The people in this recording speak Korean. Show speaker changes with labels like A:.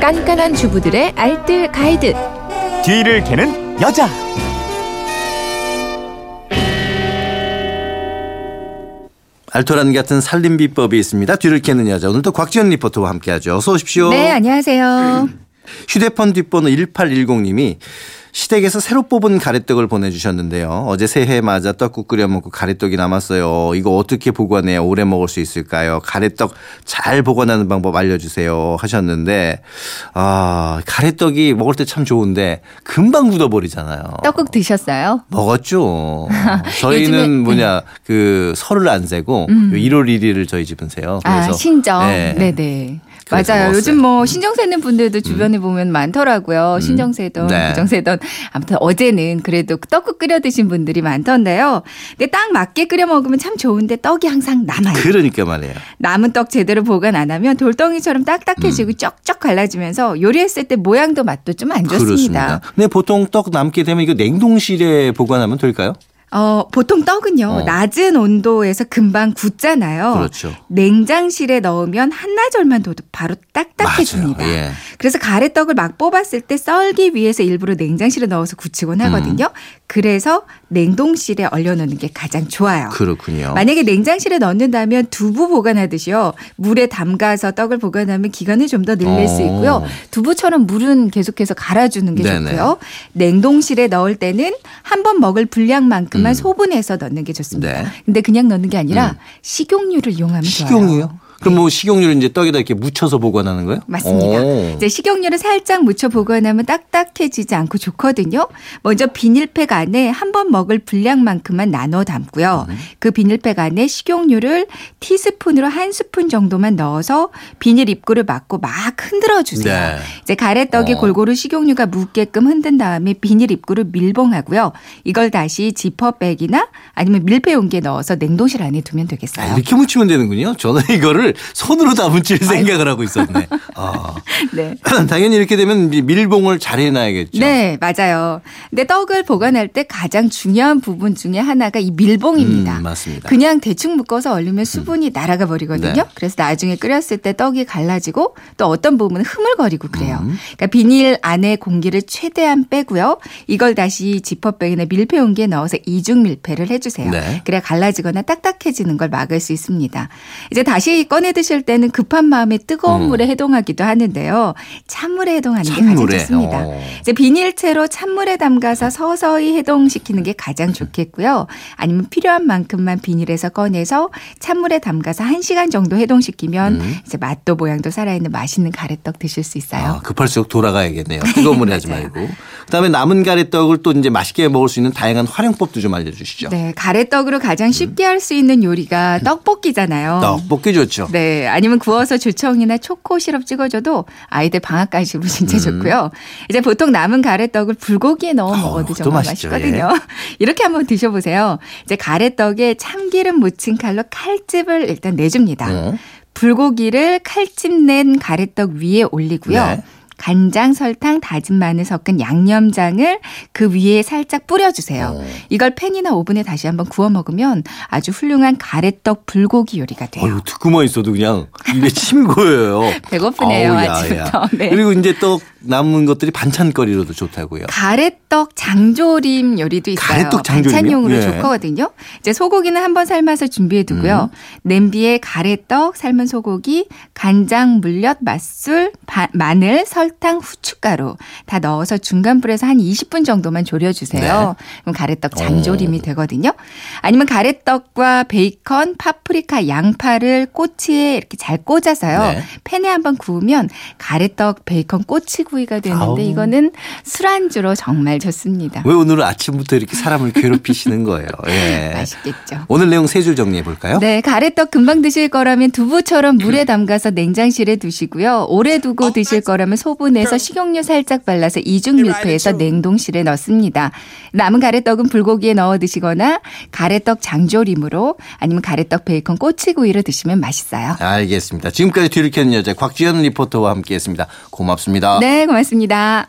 A: 깐깐한 주부들의 알뜰 가이드.
B: 뒤를 캐는 여자.
C: 알토란 같은 살림 비법이 있습니다. 뒤를 캐는 여자. 오늘도 곽지연 리포터와 함께하죠. 어서 오십시오.
A: 네, 안녕하세요.
C: 휴대폰 뒷번호 1810님이 시댁에서 새로 뽑은 가래떡을 보내주셨는데요. 어제 새해 맞아 떡국 끓여 먹고 가래떡이 남았어요. 이거 어떻게 보관해야 오래 먹을 수 있을까요? 가래떡 잘 보관하는 방법 알려주세요. 하셨는데 아 가래떡이 먹을 때 참 좋은데 금방 굳어버리잖아요.
A: 떡국 드셨어요?
C: 먹었죠. 저희는
A: 요즘에- 네.
C: 뭐냐 그 설을 안 세고 1월 1일을 저희 집은 세요. 그래서
A: 아, 신정.
C: 네.
A: 네, 네. 맞아요.
C: 먹었어요. 음.
A: 요즘 뭐 신정 세는 분들도 주변에 보면 많더라고요. 신정 세던,
C: 네.
A: 부정 세던. 아무튼 어제는 그래도 떡국 끓여 드신 분들이 많던데요. 근데 딱 맞게 끓여 먹으면 참 좋은데 떡이 항상 남아요.
C: 그러니까 말이에요.
A: 남은 떡 제대로 보관 안 하면 돌덩이처럼
C: 음.
A: 딱딱해지고 쩍쩍 갈라지면서 요리했을 때 모양도 맛도 좀 안 좋습니다.
C: 그렇습니다. 근데 보통 떡 남게 되면 이거 냉동실에 보관하면 될까요?
A: 어, 보통 떡은요,
C: 어.
A: 낮은 온도에서 금방 굳잖아요.
C: 그렇죠.
A: 냉장실에 넣으면 한나절만 둬도 바로 딱딱해집니다.
C: 예.
A: 그래서 가래떡을 막 뽑았을 때 썰기 위해서 일부러 냉장실에 넣어서 굳히곤 하거든요.
C: 음.
A: 그래서 냉동실에 얼려놓는 게 가장 좋아요.
C: 그렇군요.
A: 만약에 냉장실에 넣는다면 두부 보관하듯이요. 물에 담가서 떡을 보관하면 기간을 좀 더 늘릴 수
C: 어.
A: 있고요. 두부처럼 물은 계속해서 갈아주는 게
C: 네네.
A: 좋고요. 냉동실에 넣을 때는 한 번 먹을 분량만큼만 소분해서 넣는 게 좋습니다.
C: 음. 네.
A: 근데 그냥 넣는 게 아니라
C: 음.
A: 식용유를 이용하면 좋아요.
C: 식용유요? 그럼 뭐 식용유를 이제 떡에다 이렇게 묻혀서 보관하는 거예요?
A: 맞습니다.
C: 오.
A: 이제 식용유를 살짝 묻혀 보관하면 딱딱해지지 않고 좋거든요. 먼저 비닐팩 안에 한 번 먹을 분량만큼만 나눠 담고요.
C: 음.
A: 그 비닐팩 안에 식용유를 티스푼으로 한 스푼 정도만 넣어서 비닐 입구를 막고 막 흔들어 주세요.
C: 네.
A: 이제 가래떡에
C: 어.
A: 골고루 식용유가 묻게끔 흔든 다음에 비닐 입구를 밀봉하고요. 이걸 다시 지퍼백이나 아니면 밀폐 용기에 넣어서 냉동실 안에 두면
C: 아,
A: 되겠어요.
C: 이렇게 묻히면 되는군요. 저는 이거를 손으로 다 묻힐 생각을 하고 있었네. 아.
A: 네.
C: 당연히 이렇게 되면 미- 밀봉을 잘 해놔야겠죠.
A: 네, 맞아요. 근데 떡을 보관할 때 가장 중요한 부분 중에 하나가 이 밀봉입니다.
C: 음, 맞습니다.
A: 그냥 대충 묶어서 얼리면 수분이 날아가 버리거든요.
C: 네.
A: 그래서 나중에 끓였을 때 떡이 갈라지고 또 어떤 부분은 흐물거리고 그래요.
C: 음.
A: 그러니까 비닐 안에 공기를 최대한 빼고요. 이걸 다시 지퍼백이나 밀폐 용기에 넣어서 이중 밀폐를 해주세요.
C: 네.
A: 그래야 갈라지거나 딱딱해지는 걸 막을 수 있습니다. 이제 다시 꺼내 드실 때는 급한 마음에 뜨거운
C: 음.
A: 물에 해동하기도 하는데요. 찬물에 해동하는 게 가장
C: 찬물에.
A: 좋습니다.
C: 어.
A: 이제 비닐채로 찬물에 담가서 서서히 해동시키는 게 가장 좋겠고요. 아니면 필요한 만큼만 비닐에서 꺼내서 찬물에 담가서 1시간 정도 해동시키면
C: 음.
A: 이제 맛도 모양도 살아있는 맛있는 가래떡 드실 수 있어요.
C: 아, 급할수록 돌아가야겠네요. 뜨거운 물에 하지. 말고. 그다음에 남은 가래떡을 또 이제 맛있게 먹을 수 있는 다양한 활용법도 좀 알려주시죠.
A: 네, 가래떡으로 가장 쉽게 할수 있는 요리가 떡볶이잖아요.
C: 음. 떡볶이 좋죠.
A: 네, 아니면 구워서 조청이나 초코 시럽 찍어줘도 아이들 방학 간식으로 진짜 좋고요. 이제 보통 남은 가래떡을 불고기에 넣어
C: 음. 어,
A: 먹어도
C: 그것도
A: 정말
C: 맛있죠.
A: 맛있거든요. 이렇게 한번 드셔보세요. 이제 가래떡에 참기름 묻힌 칼로 칼집을 일단 내줍니다.
C: 어.
A: 불고기를 칼집 낸 가래떡 위에 올리고요.
C: 네.
A: 간장, 설탕, 다진 마늘 섞은 양념장을 그 위에 살짝 뿌려주세요.
C: 어.
A: 이걸 팬이나 오븐에 다시 한번 구워 먹으면 아주 훌륭한 가래떡 불고기 요리가 돼요.
C: 어휴, 듣고만 있어도 그냥 입에 침 고여요.
A: 배고프네요,
C: 어우, 야,
A: 아침부터.
C: 야.
A: 네.
C: 그리고 이제 떡 남은 것들이 반찬거리로도 좋다고요.
A: 가래떡 장조림 요리도 있어요.
C: 가래떡 장조림이요?
A: 반찬용으로
C: 예.
A: 좋거든요. 이제 소고기는 한번 삶아서 준비해 두고요.
C: 음.
A: 냄비에 가래떡, 삶은 소고기, 간장, 물엿, 맛술, 바- 마늘, 설 탕, 후춧가루 다 넣어서 중간 불에서 한 20분 정도만 졸여 주세요. 그럼 가래떡 장조림이
C: 네. 어.
A: 되거든요. 아니면 가래떡과 베이컨, 파프리카, 양파를 꼬치에 이렇게 잘 꽂아서요.
C: 네.
A: 팬에 한번 구우면 가래떡, 베이컨, 꼬치구이가 되는데
C: 아우.
A: 이거는 술안주로 정말 좋습니다.
C: 왜 오늘 아침부터 이렇게 사람을 괴롭히시는 거예요? 예.
A: 맛있겠죠.
C: 오늘 내용 세 줄 정리해 볼까요?
A: 네, 가래떡 금방 드실 거라면 두부처럼 물에 담가서 냉장실에 두시고요. 오래 두고 드실 거라면 소분해서 식용유 살짝 발라서 이중 밀폐해서 냉동실에 넣습니다. 남은 가래떡은 불고기에 넣어 드시거나 가래떡 장조림으로 아니면 가래떡 베이컨 꼬치구이로 드시면 맛있어요.
C: 알겠습니다. 지금까지 뒤를 캐는 여자 곽지연 리포터와 함께했습니다. 고맙습니다.
A: 네, 고맙습니다.